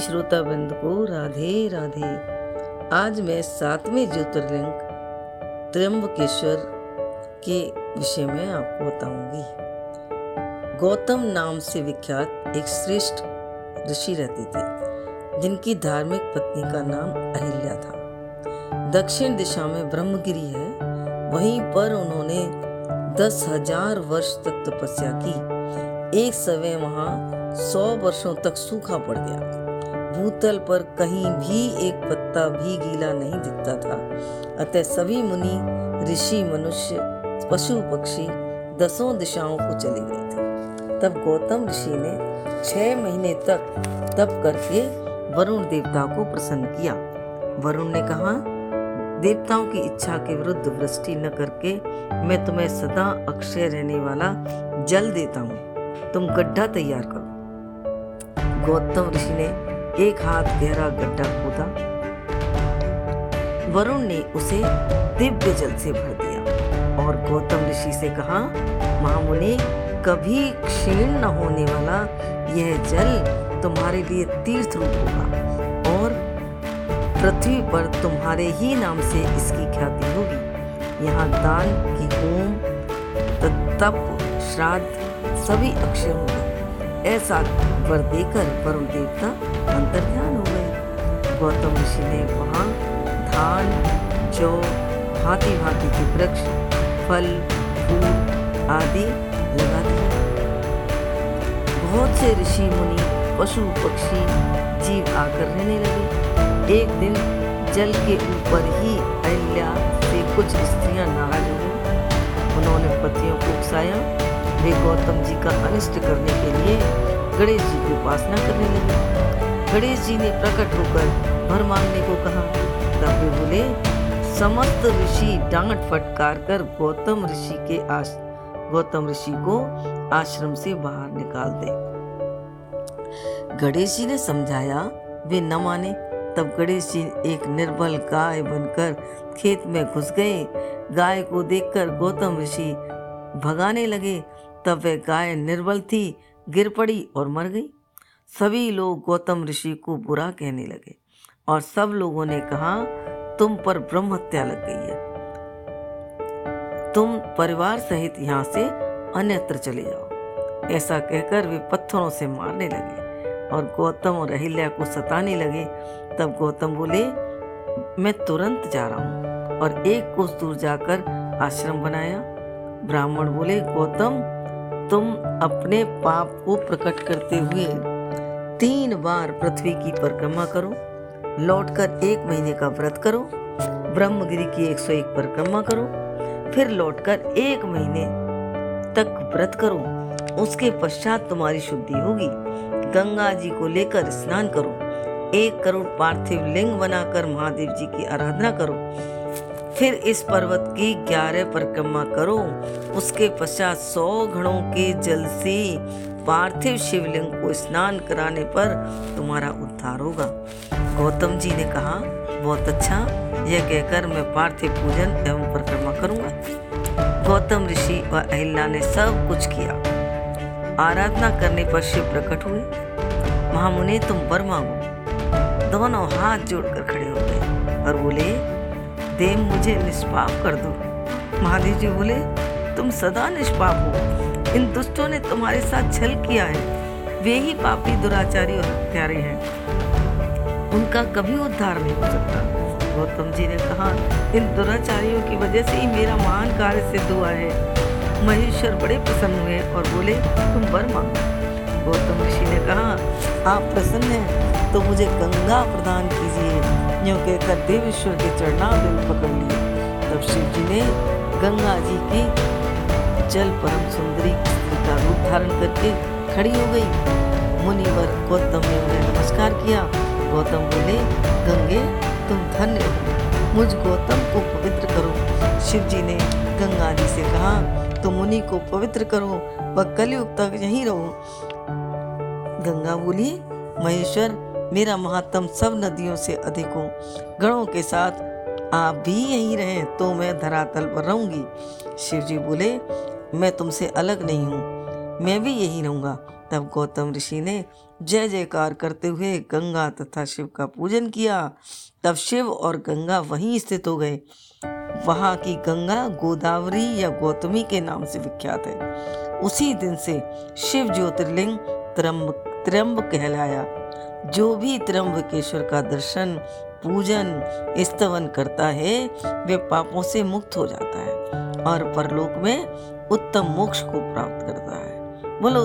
श्रोता बिंद को राधे राधे। आज मैं सातवें ज्योतिर्लिंग त्र्यंबकेश्वर के विषय में आपको बताऊँगी। गौतम नाम से विख्यात एक श्रेष्ठ ऋषि रहते थे, जिनकी धार्मिक पत्नी का नाम अहिल्या था। दक्षिण दिशा में ब्रह्मगिरी है, वहीं पर उन्होंने दस हज़ार वर्ष तक तपस्या की। एक समय वहाँ सौ वर्षों तक सूखा पड़ गया। भूतल पर कहीं भी एक पत्ता भी गीला नहीं दिखता था। अतः सभी मुनि, ऋषि, मनुष्य, पशु, पक्षी दसों दिशाओं को चले गए थे। तब गौतम ऋषि ने छह महीने तक तप करके वरुण देवता को प्रसन्न किया। वरुण ने कहा, देवताओं की इच्छा के विरुद्ध वृष्टि न करके मैं तुम्हें सदा अक्षय रहने वाला जल देता हूँ। तुम गड्ढा तैयार करो। गौतम ऋषि ने एक हाथ गहरा गड्ढा खोदा। वरुण ने उसे दिव्य जल से भर दिया और गौतम ऋषि से कहा महामुनि कभी क्षीण न होने वाला यह जल तुम्हारे लिए तीर्थ रूप होगा और पृथ्वी पर तुम्हारे ही नाम से इसकी ख्याति होगी। यहाँ दान की होम, तप, श्राद्ध सभी अक्षय होंगे। ऐसा वर देकर वरुण देवता अंतर ध्यान हो गए गौतम ऋषि ने वहाँ धान, जौ भांति भांति के वृक्ष, फल, फूल आदि लगा दिए बहुत से ऋषि, मुनि, पशु, पक्षी जीव आकर रहने लगे। एक दिन जल के ऊपर ही अहल्या से कुछ स्त्रियाँ नाराज़ हो। गई उन्होंने पतियों को उकसाया। वे गौतम जी का अनिष्ट करने के लिए गणेश जी की उपासना करने लगे। गणेश जी ने प्रकट होकर भर मांगने को कहा, तब वे बोले, समस्त ऋषि डांट फटकार कर गौतम ऋषि के आश, गौतम ऋषि को आश्रम से बाहर निकाल दे। गणेश जी ने समझाया, वे न माने। तब गणेश जी एक निर्बल गाय बनकर खेत में घुस गए। गाय को देखकर गौतम ऋषि भगाने लगे। तब वह गाय निर्बल थी, गिर पड़ी और मर गई। सभी लोग गौतम ऋषि को बुरा कहने लगे और सब लोगों ने कहा, तुम पर ब्रह्म हत्या लग गई है। तुम परिवार सहित यहाँ से अन्यत्र चले जाओ। ऐसा कहकर वे पत्थरों से मारने लगे और गौतम और अहिल्या को सताने लगे। तब गौतम बोले, मैं तुरंत जा रहा हूँ। और एक कोस दूर जाकर आश्रम बनाया। ब्राह्मण बोले, गौतम, तुम अपने पाप को प्रकट करते हुए तीन बार पृथ्वी की परिक्रमा करो, लौटकर एक महीने का व्रत करो, ब्रह्मगिरी की 101 परिक्रमा करो, फिर लौटकर एक महीने तक व्रत करो। उसके पश्चात तुम्हारी शुद्धि होगी। गंगा जी को लेकर स्नान करो। एक करोड़ पार्थिव लिंग बनाकर महादेव जी की आराधना करो। फिर इस पर्वत की ग्यारह परिक्रमा करो। उसके पश्चात सौ घड़ों के जल से पार्थिव शिवलिंग को स्नान कराने पर तुम्हारा उद्धार होगा। गौतम जी ने कहा, बहुत अच्छा। यह कहकर मैं पार्थिव पूजन एवं परिक्रमा करूँगा। गौतम ऋषि व अहिल्या ने सब कुछ किया। आराधना करने पर शिव प्रकट हुए। महामुनि, तुम वर मांगो दोनों हाथ जोड़कर खड़े हो गए और बोले, देव मुझे निष्पाप कर दो। महादेव जी बोले, तुम सदा निष्पाप हो। इन दुष्टों ने तुम्हारे साथ छल किया है। वे ही पापी, दुराचारी और हत्यारे हैं। उनका कभी उद्धार नहीं हो सकता। गौतम जी ने कहा, इन दुराचारियों की वजह से ही मेरा महान कार्य सिद्ध हुआ है। महेश्वर बड़े प्रसन्न हुए और बोले, तुम वर मांगो। गौतम ऋषि ने कहा, आप प्रसन्न हैं तो मुझे गंगा प्रदान कीजिए। यूँ कहकर देवेश्वर के चरणाबिंद पकड़ लिए। तब शिव जी ने गंगा जी की जल परम सुंदरी स्त्री का रूप धारण करके खड़ी हो गई। मुनिवर गौतम ने उन्हें नमस्कार किया। गौतम बोले, गंगे, तुम धन्य हो। मुझ गौतम को पवित्र करो। शिव जी ने गंगा जी से कहा तो मुनि को पवित्र करो, वह कलयुग तक यहीं रहो। गंगा बोली, महेश्वर, मेरा महात्म सब नदियों से अधिक हो। गणों के साथ आप भी यहीं रहें तो मैं धरातल पर रहूँगी। शिव जी बोले मैं तुमसे अलग नहीं हूँ। मैं भी यही रहूँगा। तब गौतम ऋषि ने जय जयकार करते हुए गंगा तथा शिव का पूजन किया। तब शिव और गंगा वहीं स्थित हो गए। वहाँ की गंगा गोदावरी या गौतमी के नाम से विख्यात है। उसी दिन से शिव ज्योतिर्लिंग त्रम्ब त्रम्ब कहलाया। जो भी त्रम्बकेश्वर का दर्शन, पूजन, स्तवन करता है, वे पापों से मुक्त हो जाता है और परलोक में उत्तम मोक्ष को प्राप्त करता है।